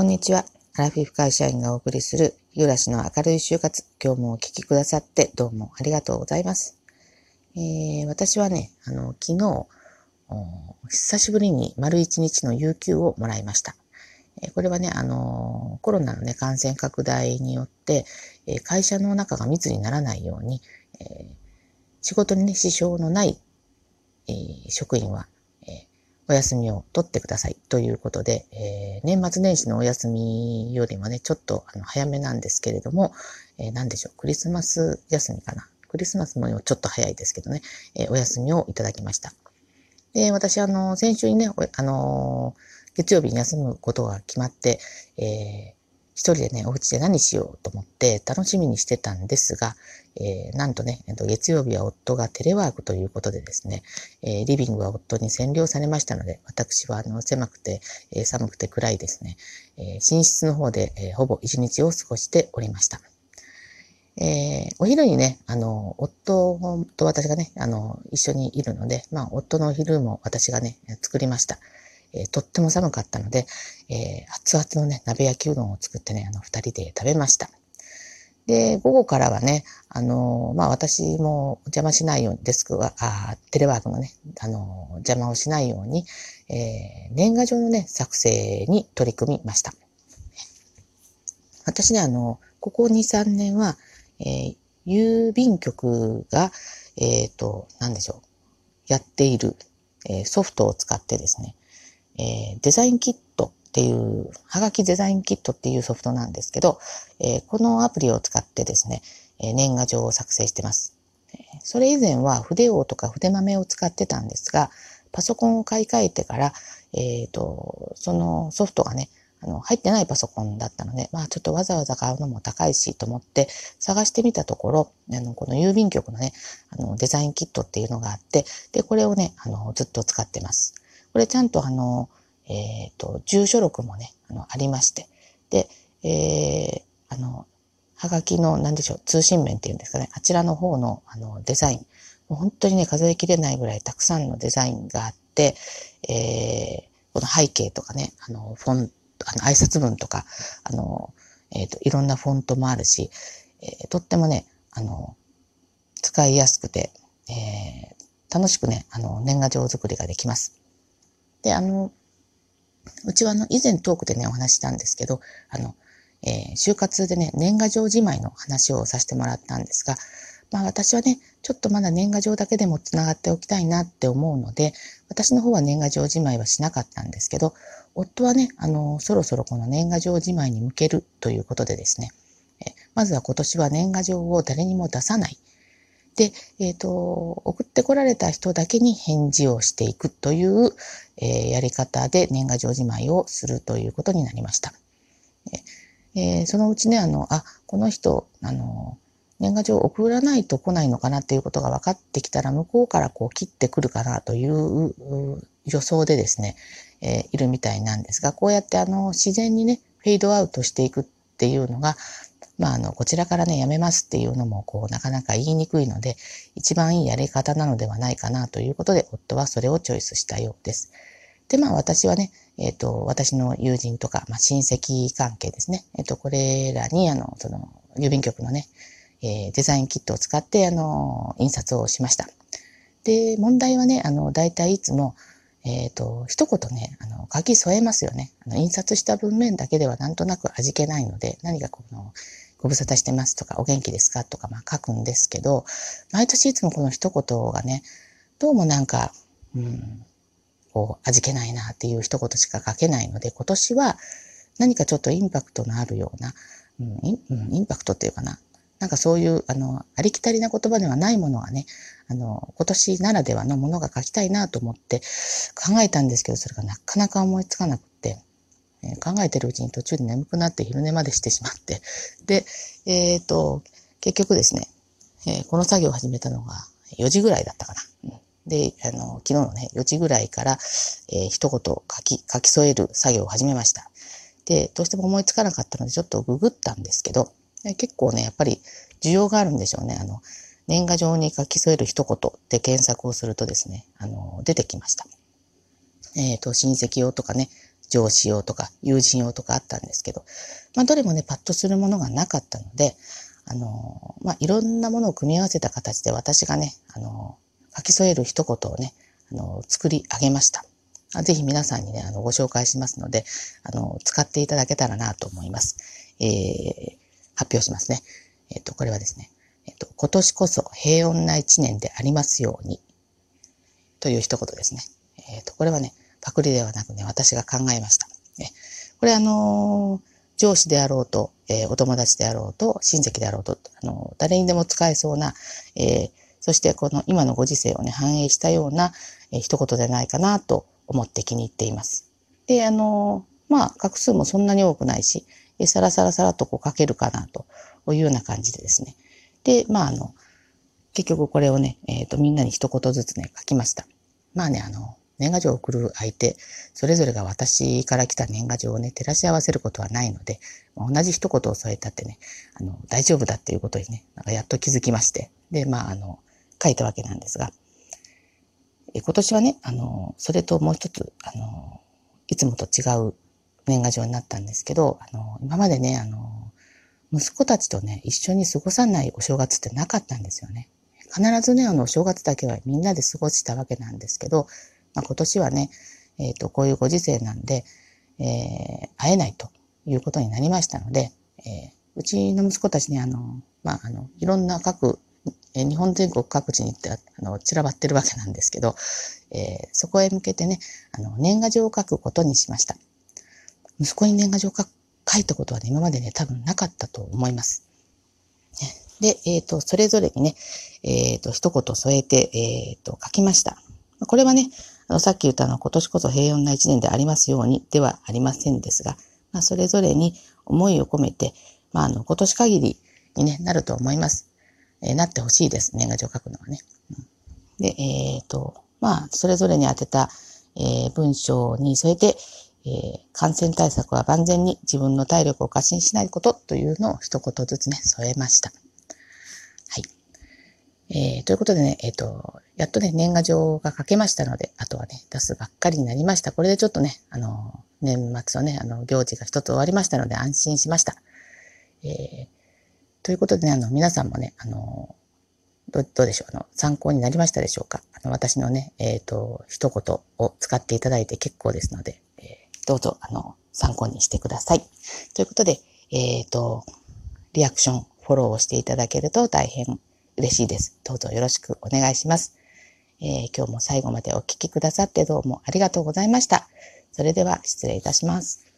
こんにちは。アラフィフ会社員がお送りする日暮らしの明るい就活。今日もお聞きくださってどうもありがとうございます。えー、私はね、あの、昨日、久しぶりに丸一日の有給をもらいました。えこれはね、あの、コロナのね、感染拡大によって、え会社の中が密にならないように、え仕事にね、支障のない、え職員はお休みを取ってくださいということで、えー、年末年始のお休みよりもね、ちょっとあの早めなんですけれども、えー、何でしょう、クリスマス休みかな。クリスマスもちょっと早いですけどね、えー、お休みをいただきました。で、私、あの、先週にね、あの、月曜日に休むことが決まって、え、一人でね、お家で何しようと思って楽しみにしてたんですが、えー、なんとね、月曜日は夫がテレワークということでですね、えー、リビングは夫に占領されましたので、私はあの狭くて、えー、寒くて暗いですね、え寝室の方で、えほぼ一日を過ごしておりました。えー、お昼にね、あの、夫と私がね、あの、一緒にいるので、まあ、夫のお昼も私がね、作りました。えー、とっても寒かったので、えー、熱々のね、鍋焼きうどんを作ってね、あの、二人で食べました。で、午後からはね、あの、まあ、私も邪魔しないように、デスクは、あテレワークのね、あの、邪魔をしないように、えー、年賀状のね、作成に取り組みました。私ね、あの、ここ2、3年は、えー、郵便局が、えっ、と、なんでしょう、やっている、えー、ソフトを使ってですね、えー、デザインキットっていう、はがきデザインキットっていうソフトなんですけど、えー、このアプリを使ってですね、え、年賀状を作成してます。それ以前は筆王とか筆豆を使ってたんですが、パソコンを買い替えてから、えっ、ー、と、そのソフトがね、あの、入ってないパソコンだったので、まあちょっとわざわざ買うのも高いしと思って探してみたところ、あの、この郵便局のね、あの、デザインキットっていうのがあって、で、これをね、あの、ずっと使ってます。これちゃんとあの、えっ、ー、と、住所録もね、あの、ありまして。で、えー、あの、はがきの、なんでしょう、通信面っていうんですかね、あちらの方の、あの、デザイン。もう本当にね、数えきれないぐらいたくさんのデザインがあって、えー、この背景とかね、あの、フォン、あの、挨拶文とか、あの、えっ、ー、と、いろんなフォントもあるし、えー、とってもね、あの、使いやすくて、えー、楽しくね、あの、年賀状作りができます。で、あの、うちはあの、以前トークでね、お話したんですけど、あの、えー、就活でね、年賀状じまいの話をさせてもらったんですが、まあ私はね、ちょっとまだ年賀状だけでも繋がっておきたいなって思うので、私の方は年賀状じまいはしなかったんですけど、夫はね、あの、そろそろこの年賀状じまいに向けるということでですね、えまずは今年は年賀状を誰にも出さない。で、えっ、ー、と、送ってこられた人だけに返事をしていくという、えー、やり方で年賀状じまいをするということになりました。えー、そのうちね、あの、あ、この人、あの、年賀状を送らないと来ないのかなっていうことが分かってきたら、向こうからこう切ってくるかなという予想でですね、えー、いるみたいなんですが、こうやってあの、自然にね、フェードアウトしていくっていうのが、まあ、あの、こちらからね、やめますっていうのも、こう、なかなか言いにくいので、一番いいやり方なのではないかなということで、夫はそれをチョイスしたようです。で、まあ、私はね、えっ、ー、と、私の友人とか、まあ、親戚関係ですね。えっ、ー、と、これらに、あの、その、郵便局のね、えー、デザインキットを使って、あの、印刷をしました。で、問題はね、あの、大体いつも、えっ、ー、と、一言ね、あの、書き添えますよね。あの、印刷した文面だけではなんとなく味気ないので、何かこの、ご無沙汰してますとか、お元気ですかとか、まあ書くんですけど、毎年いつもこの一言がね、どうもなんか、うん、こう、味気ないなっていう一言しか書けないので、今年は何かちょっとインパクトのあるような、うん、インパクトっていうかな、なんかそういう、あの、ありきたりな言葉ではないものがね、あの、今年ならではのものが書きたいなと思って考えたんですけど、それがなかなか思いつかなくて、え考えてるうちに途中で眠くなって昼寝までしてしまって、で、えっ、と、結局ですね、えー、この作業を始めたのが4時ぐらいだったかな。で、あの、昨日のね、4時ぐらいから、えー、一言書き、書き添える作業を始めました。で、どうしても思いつかなかったので、ちょっとググったんですけど、結構ね、やっぱり需要があるんでしょうね。あの、年賀状に書き添える一言で検索をするとですね、あの、出てきました。えっ、ー、と、親戚用とかね、上司用とか友人用とかあったんですけど、まあ、どれもね、パッとするものがなかったので、あの、まあ、いろんなものを組み合わせた形で私がね、あの、書き添える一言をね、あの、作り上げました。ぜひ皆さんにね、あの、ご紹介しますので、あの、使っていただけたらなと思います。えー、発表しますね。えっ、ー、と、これはですね、えっ、ー、と、今年こそ平穏な一年でありますように、という一言ですね。えっ、と、これはね、パクリではなくね、私が考えました。ね、これあの上司であろうと、えお友達であろうと、親戚であろうと、あの誰にでも使えそうな、えそしてこの今のご時世をね、反映したような、え一言でないかなと思って気に入っています。で、あの、まあ、画数もそんなに多くないし、えさらさらさらとこう書けるかなというような感じでですね。で、まあ、あの、結局これをね、えっ、ー、と、みんなに一言ずつね、書きました。まあね、あの、年賀状を送る相手、それぞれが私から来た年賀状をね、照らし合わせることはないので、同じ一言を添えたってね、あの、大丈夫だっていうことにね、なんかやっと気づきまして、で、まあ、あの、書いたわけなんですが、え今年はね、あの、それともう一つ、あの、いつもと違う年賀状になったんですけど、あの、今までね、あの、息子たちとね、一緒に過ごさないお正月ってなかったんですよね。必ずね、あの、お正月だけはみんなで過ごしたわけなんですけど、まあ、今年はね、えっ、ー、と、こういうご時世なんで、えー、会えないということになりましたので、えー、うちの息子たちにあの、まあ、あの、いろんな各え日本全国各地に行ってあの散らばってるわけなんですけど、えー、そこへ向けてね、あの年賀状を書くことにしました。息子に年賀状を書いたことはね、今までね、多分なかったと思います。で、えっ、ー、と、それぞれにね、えっ、ー、と、一言添えて、えっ、ー、と、書きました。これはね、あの、さっき言ったのは今年こそ平穏な一年でありますようにではありませんですが、まあ、それぞれに思いを込めて、まあ、あの、今年限りに、ね、なると思います。えー、なってほしいです。年賀状書くのはね。うん、で、えっ、ー、と、まあ、それぞれに当てた、えー、文章に添えて、えー、感染対策は万全に自分の体力を過信しないことというのを一言ずつね、添えました。はい。えー、ということでね、えっ、ー、と、やっとね、年賀状が書けましたので、あとはね、出すばっかりになりました。これでちょっとね、あの、年末のね、あの、行事が一つ終わりましたので安心しました。えーということでね、あの、皆さんもね、あの、どどうでしょうあの、参考になりましたでしょうか？あの、私のね、えっ、ー、と、一言を使っていただいて結構ですので、えー、どうぞ、あの、参考にしてください。ということで、えっ、ー、と、リアクション、フォローをしていただけると大変嬉しいです。どうぞよろしくお願いします。え今日も最後までお聴きくださってどうもありがとうございました。それでは失礼いたします。